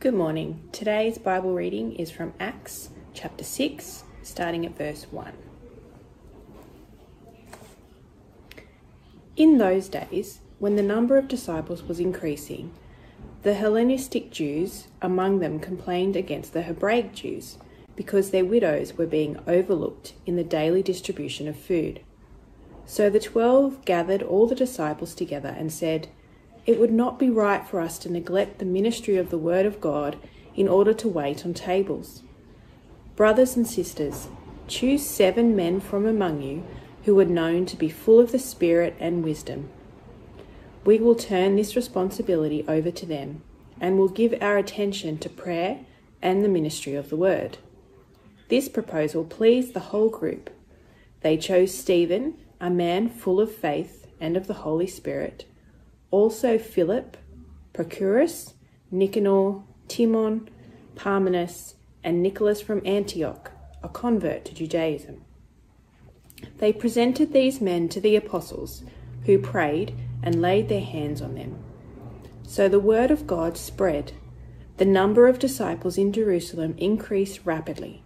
Good morning. Today's Bible reading is from Acts chapter 6, starting at verse 1. In those days, when the number of disciples was increasing, the Hellenistic Jews among them complained against the Hebraic Jews because their widows were being overlooked in the daily distribution of food. So the twelve gathered all the disciples together and said, It would not be right for us to neglect the ministry of the Word of God in order to wait on tables. Brothers and sisters, choose seven men from among you who are known to be full of the Spirit and wisdom. We will turn this responsibility over to them and will give our attention to prayer and the ministry of the Word. This proposal pleased the whole group. They chose Stephen a man full of faith and of the Holy Spirit, also Philip, Procorus, Nicanor, Timon, Parmenas, and Nicolas from Antioch, a convert to Judaism. They presented these men to the apostles, who prayed and laid their hands on them. So the word of God spread. The number of disciples in Jerusalem increased rapidly,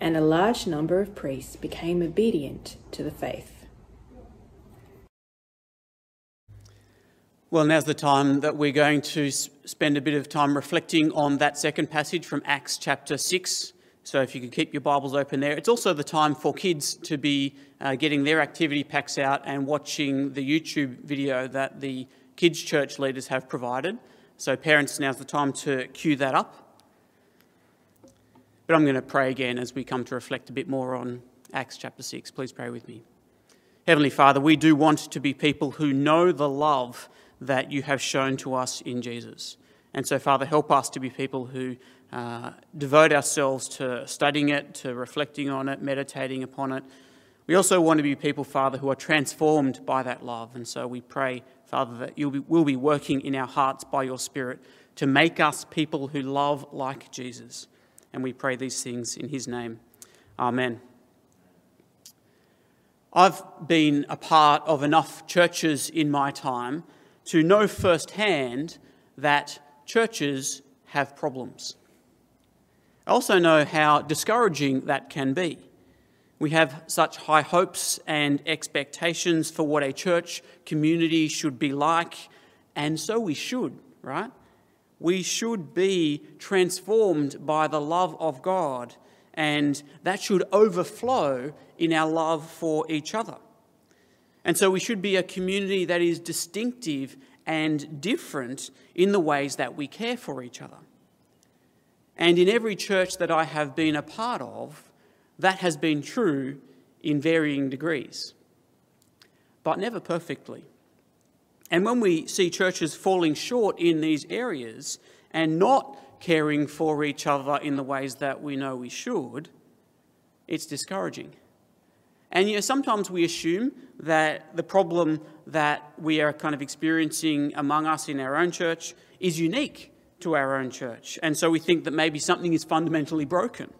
and a large number of priests became obedient to the faith. Well, now's the time that we're going to spend a bit of time reflecting on that second passage from Acts chapter 6. So, if you can keep your Bibles open there. It's also the time for kids to be uh, getting their activity packs out and watching the YouTube video that the kids' church leaders have provided. So, parents, now's the time to cue that up. But I'm going to pray again as we come to reflect a bit more on Acts chapter 6. Please pray with me. Heavenly Father, we do want to be people who know the love that you have shown to us in Jesus. And so, Father, help us to be people who uh, devote ourselves to studying it, to reflecting on it, meditating upon it. We also want to be people, Father, who are transformed by that love. And so we pray, Father, that you will be working in our hearts by your Spirit to make us people who love like Jesus. And we pray these things in his name. Amen. I've been a part of enough churches in my time to know firsthand that churches have problems. I also know how discouraging that can be. We have such high hopes and expectations for what a church community should be like, and so we should, right? We should be transformed by the love of God, and that should overflow in our love for each other. And so we should be a community that is distinctive and different in the ways that we care for each other. And in every church that I have been a part of, that has been true in varying degrees, but never perfectly. And when we see churches falling short in these areas and not caring for each other in the ways that we know we should, it's discouraging. And you know, sometimes we assume that the problem that we are kind of experiencing among us in our own church is unique to our own church. And so we think that maybe something is fundamentally broken.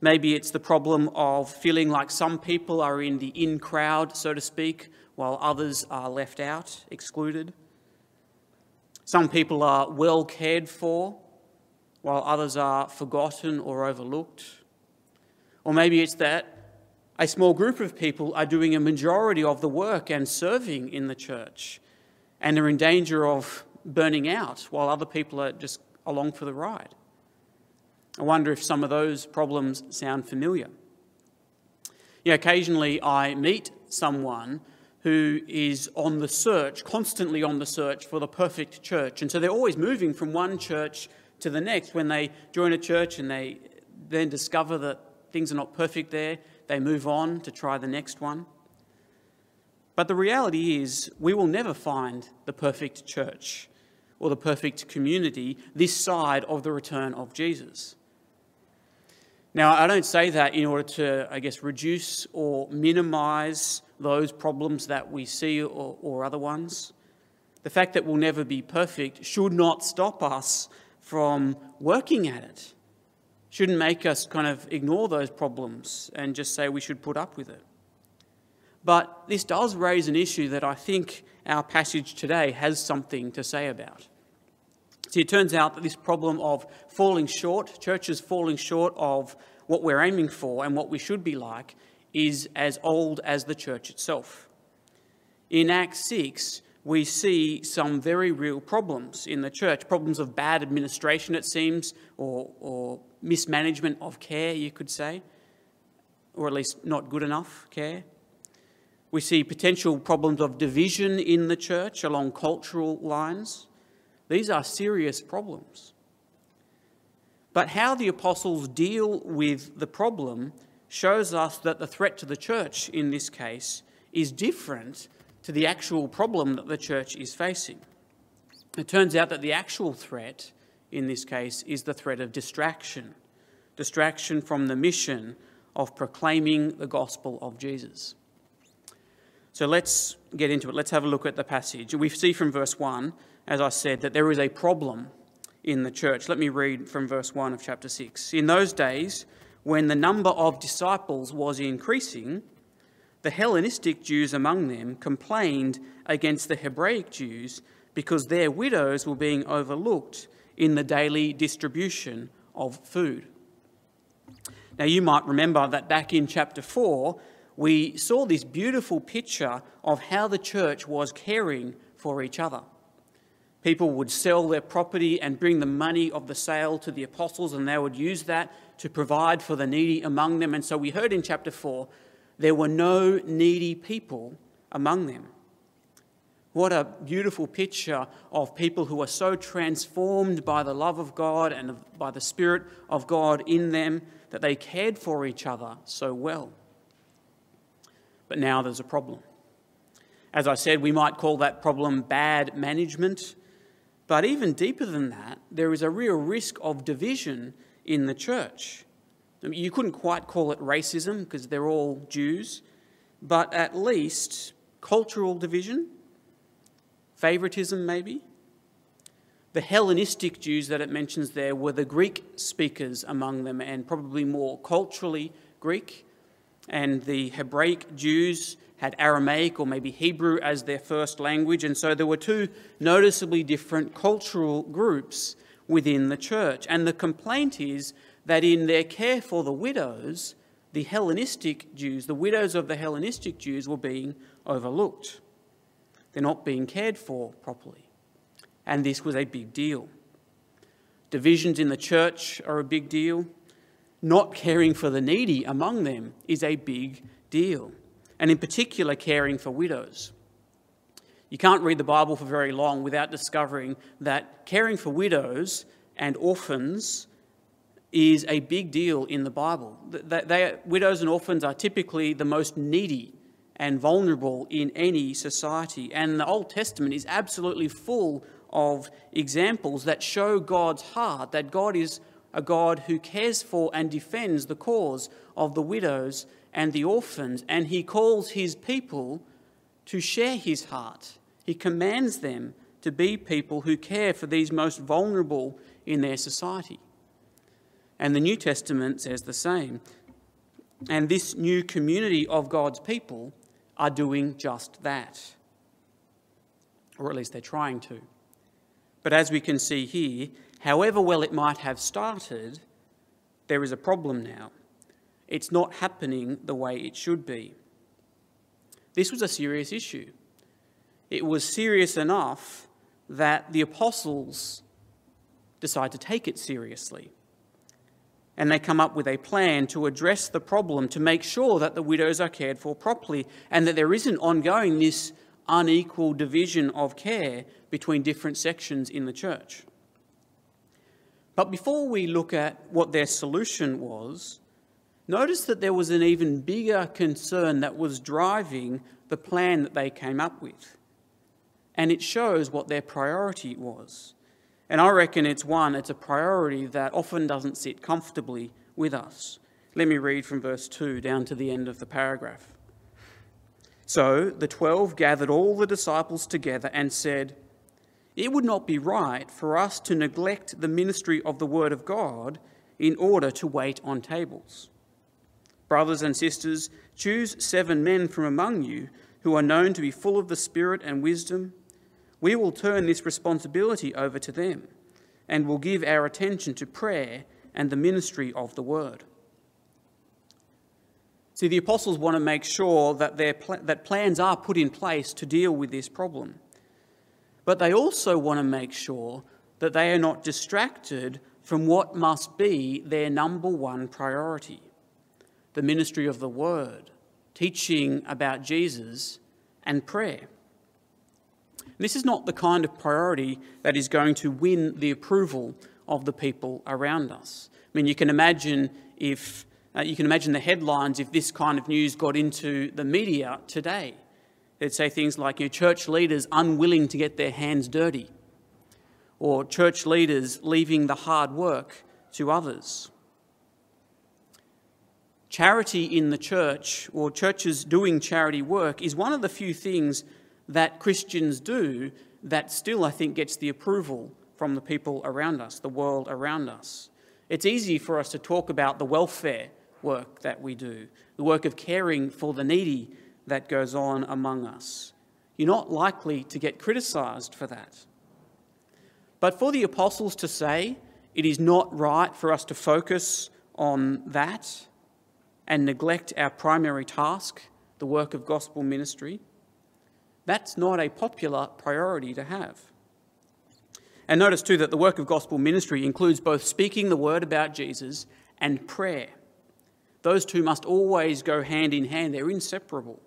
Maybe it's the problem of feeling like some people are in the in crowd, so to speak, while others are left out, excluded. Some people are well cared for, while others are forgotten or overlooked. Or maybe it's that a small group of people are doing a majority of the work and serving in the church and are in danger of burning out while other people are just along for the ride. I wonder if some of those problems sound familiar. Yeah, occasionally I meet someone who is on the search, constantly on the search for the perfect church. And so they're always moving from one church to the next. When they join a church and they then discover that things are not perfect there, they move on to try the next one. But the reality is, we will never find the perfect church or the perfect community this side of the return of Jesus. Now, I don't say that in order to, I guess, reduce or minimize those problems that we see or, or other ones. The fact that we'll never be perfect should not stop us from working at it shouldn't make us kind of ignore those problems and just say we should put up with it. But this does raise an issue that I think our passage today has something to say about. See, it turns out that this problem of falling short, churches falling short of what we're aiming for and what we should be like, is as old as the church itself. In Acts 6, we see some very real problems in the church problems of bad administration, it seems, or, or mismanagement of care, you could say, or at least not good enough care. We see potential problems of division in the church along cultural lines. These are serious problems. But how the apostles deal with the problem shows us that the threat to the church in this case is different to the actual problem that the church is facing. It turns out that the actual threat in this case is the threat of distraction distraction from the mission of proclaiming the gospel of Jesus. So let's get into it. Let's have a look at the passage. We see from verse 1, as I said, that there is a problem in the church. Let me read from verse 1 of chapter 6. In those days, when the number of disciples was increasing, the Hellenistic Jews among them complained against the Hebraic Jews because their widows were being overlooked in the daily distribution of food. Now, you might remember that back in chapter 4, we saw this beautiful picture of how the church was caring for each other. People would sell their property and bring the money of the sale to the apostles, and they would use that to provide for the needy among them. And so we heard in chapter 4 there were no needy people among them. What a beautiful picture of people who are so transformed by the love of God and by the Spirit of God in them that they cared for each other so well. But now there's a problem. As I said, we might call that problem bad management. But even deeper than that, there is a real risk of division in the church. I mean, you couldn't quite call it racism because they're all Jews, but at least cultural division, favoritism maybe. The Hellenistic Jews that it mentions there were the Greek speakers among them and probably more culturally Greek. And the Hebraic Jews had Aramaic or maybe Hebrew as their first language. And so there were two noticeably different cultural groups within the church. And the complaint is that in their care for the widows, the Hellenistic Jews, the widows of the Hellenistic Jews, were being overlooked. They're not being cared for properly and this was a big deal. Divisions in the church are a big deal. Not caring for the needy among them is a big deal, and in particular, caring for widows. You can't read the Bible for very long without discovering that caring for widows and orphans is a big deal in the Bible. They, they, widows and orphans are typically the most needy and vulnerable in any society, and the Old Testament is absolutely full of examples that show God's heart, that God is a God who cares for and defends the cause of the widows and the orphans, and he calls his people to share his heart. He commands them to be people who care for these most vulnerable in their society. And the New Testament says the same. And this new community of God's people are doing just that. Or at least they're trying to. But as we can see here, however well it might have started, there is a problem now. It's not happening the way it should be. This was a serious issue. It was serious enough that the apostles decide to take it seriously. And they come up with a plan to address the problem, to make sure that the widows are cared for properly, and that there isn't ongoing this unequal division of care between different sections in the church. But before we look at what their solution was, notice that there was an even bigger concern that was driving the plan that they came up with. And it shows what their priority was. And I reckon it's one, it's a priority that often doesn't sit comfortably with us. Let me read from verse 2 down to the end of the paragraph. So the twelve gathered all the disciples together and said, It would not be right for us to neglect the ministry of the Word of God in order to wait on tables. Brothers and sisters, choose seven men from among you who are known to be full of the Spirit and wisdom. We will turn this responsibility over to them, and will give our attention to prayer and the ministry of the word. See, the apostles want to make sure that, their pl- that plans are put in place to deal with this problem. But they also want to make sure that they are not distracted from what must be their number one priority the ministry of the word, teaching about Jesus, and prayer. This is not the kind of priority that is going to win the approval of the people around us. I mean, you can imagine if uh, you can imagine the headlines if this kind of news got into the media today. They'd say things like, you know, church leaders unwilling to get their hands dirty, or church leaders leaving the hard work to others. Charity in the church, or churches doing charity work, is one of the few things that Christians do that still, I think, gets the approval from the people around us, the world around us. It's easy for us to talk about the welfare work that we do, the work of caring for the needy that goes on among us. You're not likely to get criticised for that. But for the apostles to say it is not right for us to focus on that and neglect our primary task, the work of gospel ministry, that's not a popular priority to have. And notice too that the work of gospel ministry includes both speaking the word about Jesus and prayer. Those two must always go hand in hand, they're inseparable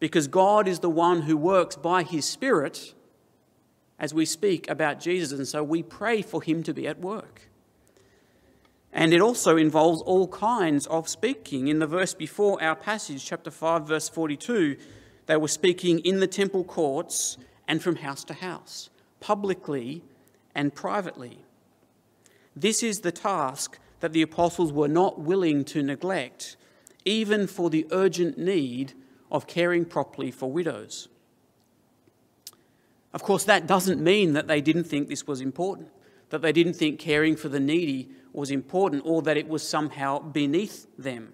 because God is the one who works by his Spirit as we speak about Jesus, and so we pray for him to be at work. And it also involves all kinds of speaking. In the verse before our passage, chapter 5, verse 42, they were speaking in the temple courts and from house to house, publicly and privately. This is the task that the apostles were not willing to neglect, even for the urgent need of caring properly for widows. Of course, that doesn't mean that they didn't think this was important, that they didn't think caring for the needy was important, or that it was somehow beneath them.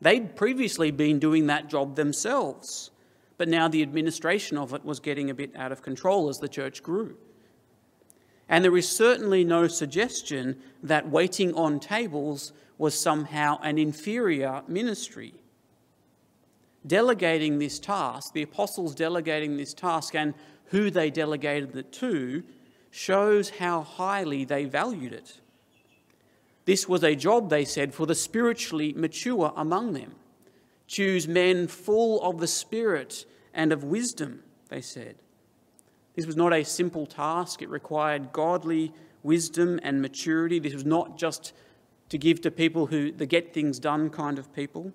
They'd previously been doing that job themselves, but now the administration of it was getting a bit out of control as the church grew. And there is certainly no suggestion that waiting on tables was somehow an inferior ministry delegating this task, the apostles delegating this task, and who they delegated it to, shows how highly they valued it. This was a job, they said, for the spiritually mature among them. Choose men full of the Spirit and of wisdom, they said. This was not a simple task, it required godly wisdom and maturity. This was not just to give to people who, the get things done kind of people.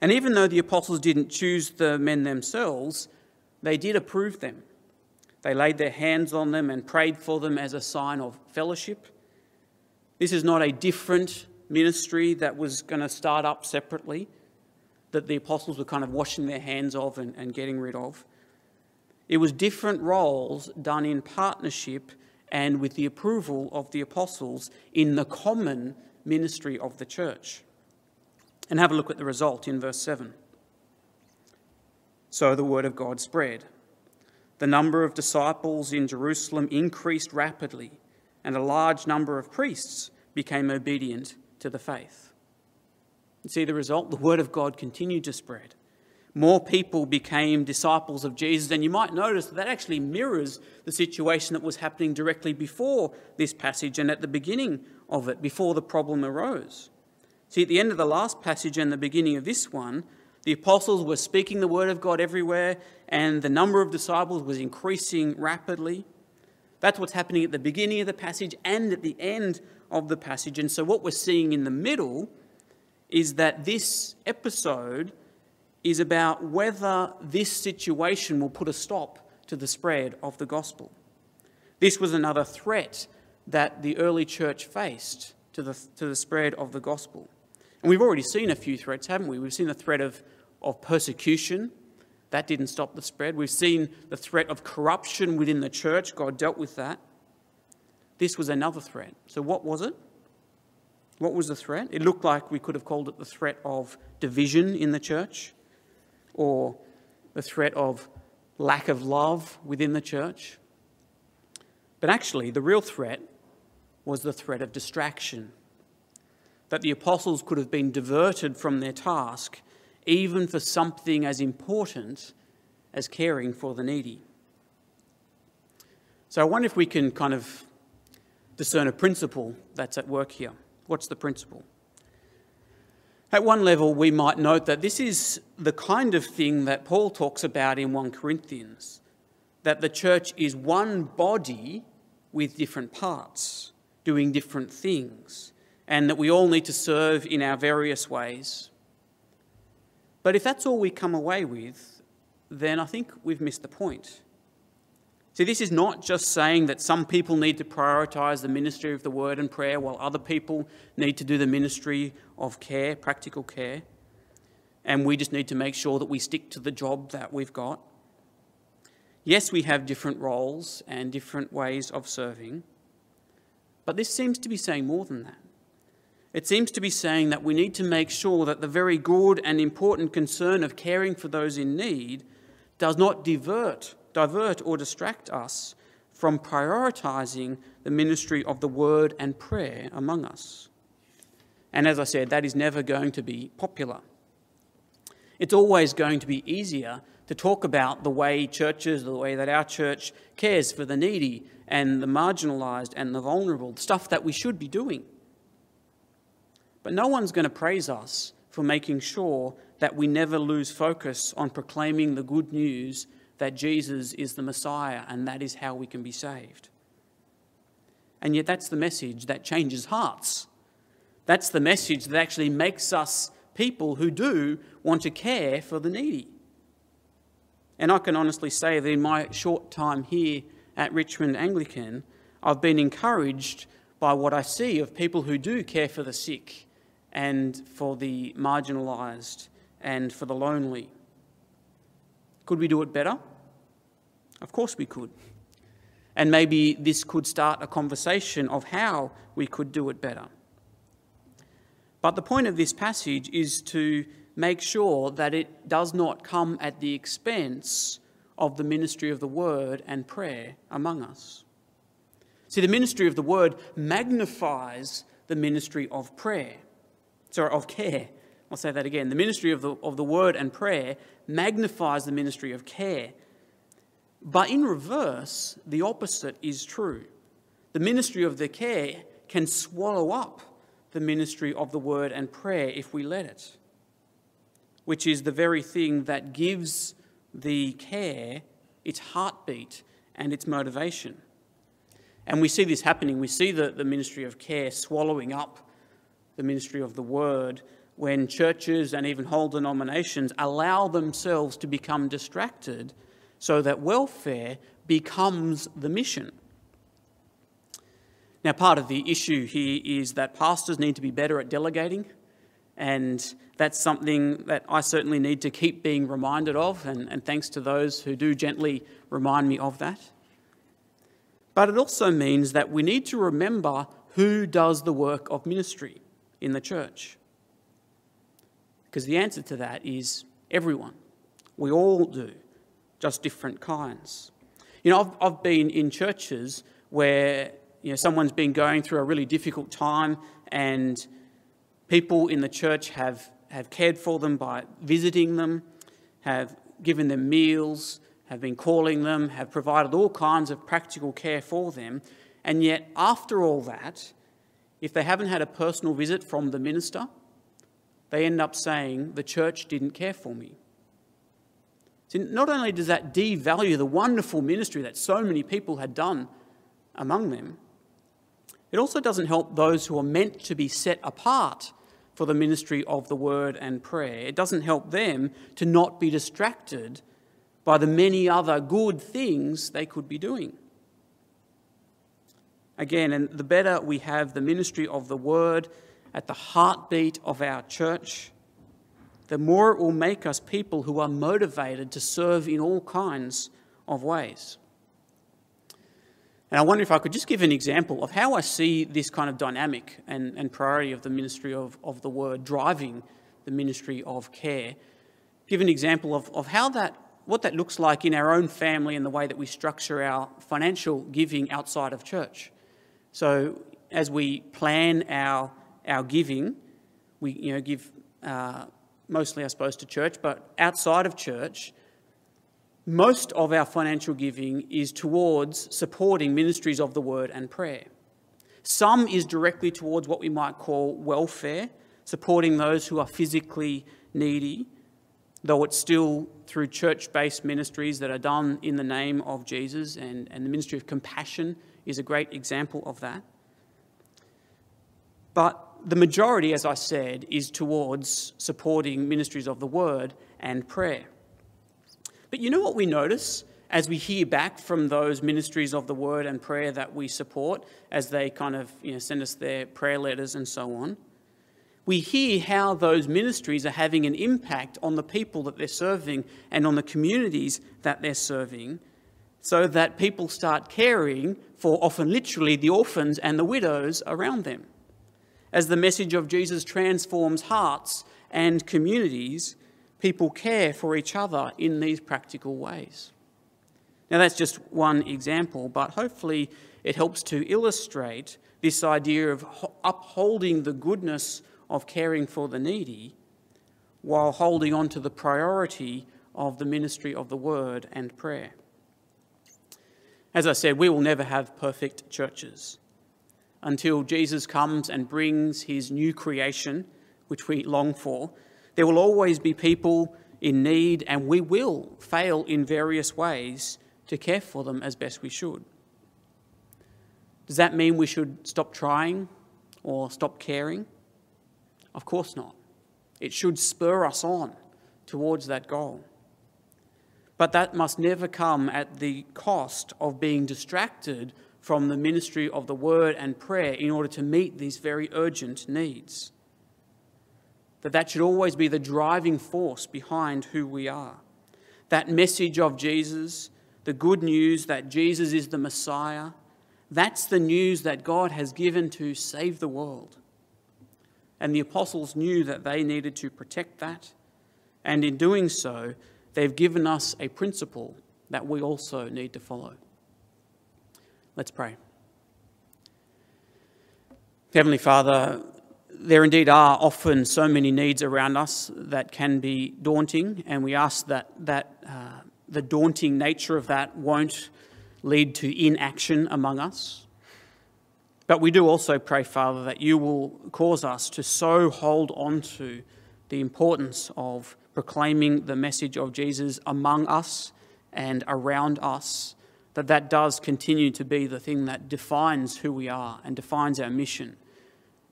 And even though the apostles didn't choose the men themselves, they did approve them. They laid their hands on them and prayed for them as a sign of fellowship. This is not a different ministry that was going to start up separately, that the apostles were kind of washing their hands of and, and getting rid of. It was different roles done in partnership and with the approval of the apostles in the common ministry of the church. And have a look at the result in verse 7. So the word of God spread. The number of disciples in Jerusalem increased rapidly, and a large number of priests became obedient to the faith. You see the result? The word of God continued to spread. More people became disciples of Jesus, and you might notice that, that actually mirrors the situation that was happening directly before this passage and at the beginning of it, before the problem arose. See, at the end of the last passage and the beginning of this one, the apostles were speaking the word of God everywhere, and the number of disciples was increasing rapidly. That's what's happening at the beginning of the passage and at the end of the passage. And so, what we're seeing in the middle is that this episode is about whether this situation will put a stop to the spread of the gospel. This was another threat that the early church faced to the, to the spread of the gospel. And we've already seen a few threats, haven't we? We've seen the threat of, of persecution. That didn't stop the spread. We've seen the threat of corruption within the church. God dealt with that. This was another threat. So, what was it? What was the threat? It looked like we could have called it the threat of division in the church or the threat of lack of love within the church. But actually, the real threat was the threat of distraction. That the apostles could have been diverted from their task, even for something as important as caring for the needy. So I wonder if we can kind of discern a principle that's at work here. What's the principle? At one level, we might note that this is the kind of thing that Paul talks about in 1 Corinthians that the church is one body with different parts, doing different things, and that we all need to serve in our various ways. But if that's all we come away with, then I think we've missed the point. See, this is not just saying that some people need to prioritize the ministry of the word and prayer while other people need to do the ministry of care, practical care, and we just need to make sure that we stick to the job that we've got. Yes, we have different roles and different ways of serving, but this seems to be saying more than that. It seems to be saying that we need to make sure that the very good and important concern of caring for those in need does not divert divert or distract us from prioritizing the ministry of the word and prayer among us. And as I said, that is never going to be popular. It's always going to be easier to talk about the way churches, the way that our church cares for the needy and the marginalized and the vulnerable, stuff that we should be doing. But no one's going to praise us for making sure that we never lose focus on proclaiming the good news that Jesus is the Messiah and that is how we can be saved. And yet, that's the message that changes hearts. That's the message that actually makes us people who do want to care for the needy. And I can honestly say that in my short time here at Richmond Anglican, I've been encouraged by what I see of people who do care for the sick and for the marginalised and for the lonely. Could we do it better? Of course we could. And maybe this could start a conversation of how we could do it better. But the point of this passage is to make sure that it does not come at the expense of the ministry of the word and prayer among us. See, the ministry of the word magnifies the ministry of prayer, sorry, of care. I'll say that again. The ministry of the, of the word and prayer magnifies the ministry of care. But in reverse, the opposite is true. The ministry of the care can swallow up the ministry of the word and prayer if we let it, which is the very thing that gives the care its heartbeat and its motivation. And we see this happening. We see the, the ministry of care swallowing up the ministry of the word when churches and even whole denominations allow themselves to become distracted so that welfare becomes the mission. Now, part of the issue here is that pastors need to be better at delegating, and that's something that I certainly need to keep being reminded of, and, and thanks to those who do gently remind me of that. But it also means that we need to remember who does the work of ministry in the church. Because the answer to that is everyone. We all do just different kinds. You know, I've, I've been in churches where you know, someone's been going through a really difficult time and people in the church have, have cared for them by visiting them, have given them meals, have been calling them, have provided all kinds of practical care for them. And yet, after all that, if they haven't had a personal visit from the minister, they end up saying, The church didn't care for me. See, not only does that devalue the wonderful ministry that so many people had done among them, it also doesn't help those who are meant to be set apart for the ministry of the word and prayer. It doesn't help them to not be distracted by the many other good things they could be doing. Again, and the better we have the ministry of the word at the heartbeat of our church, the more it will make us people who are motivated to serve in all kinds of ways. And I wonder if I could just give an example of how I see this kind of dynamic and, and priority of the ministry of, of the word driving the ministry of care. Give an example of, of how that, what that looks like in our own family and the way that we structure our financial giving outside of church. So, as we plan our, our giving, we you know, give uh, mostly, I suppose, to church, but outside of church, most of our financial giving is towards supporting ministries of the word and prayer. Some is directly towards what we might call welfare, supporting those who are physically needy, though it's still through church based ministries that are done in the name of Jesus, and, and the ministry of compassion is a great example of that. But the majority, as I said, is towards supporting ministries of the word and prayer. But you know what we notice as we hear back from those ministries of the word and prayer that we support, as they kind of you know, send us their prayer letters and so on? We hear how those ministries are having an impact on the people that they're serving and on the communities that they're serving, so that people start caring for often literally the orphans and the widows around them as the message of Jesus transforms hearts and communities, people care for each other in these practical ways. Now, that's just one example, but hopefully it helps to illustrate this idea of upholding the goodness of caring for the needy while holding on to the priority of the ministry of the word and prayer. As I said, we will never have perfect churches until Jesus comes and brings his new creation, which we long for. There will always be people in need, and we will fail in various ways to care for them as best we should. Does that mean we should stop trying or stop caring? Of course not. It should spur us on towards that goal. But that must never come at the cost of being distracted from the ministry of the word and prayer in order to meet these very urgent needs. That that should always be the driving force behind who we are. That message of Jesus, the good news that Jesus is the Messiah, that's the news that God has given to save the world. And the apostles knew that they needed to protect that. And in doing so, they've given us a principle that we also need to follow. Let's pray. Heavenly Father, there indeed are often so many needs around us that can be daunting, and we ask that, that uh, the daunting nature of that won't lead to inaction among us. But we do also pray, Father, that you will cause us to so hold on to the importance of proclaiming the message of Jesus among us and around us that that does continue to be the thing that defines who we are and defines our mission,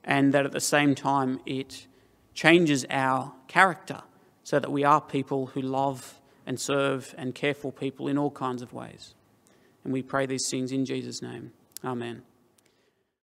and that at the same time it changes our character so that we are people who love and serve and care for people in all kinds of ways. And we pray these things in Jesus' name. Amen.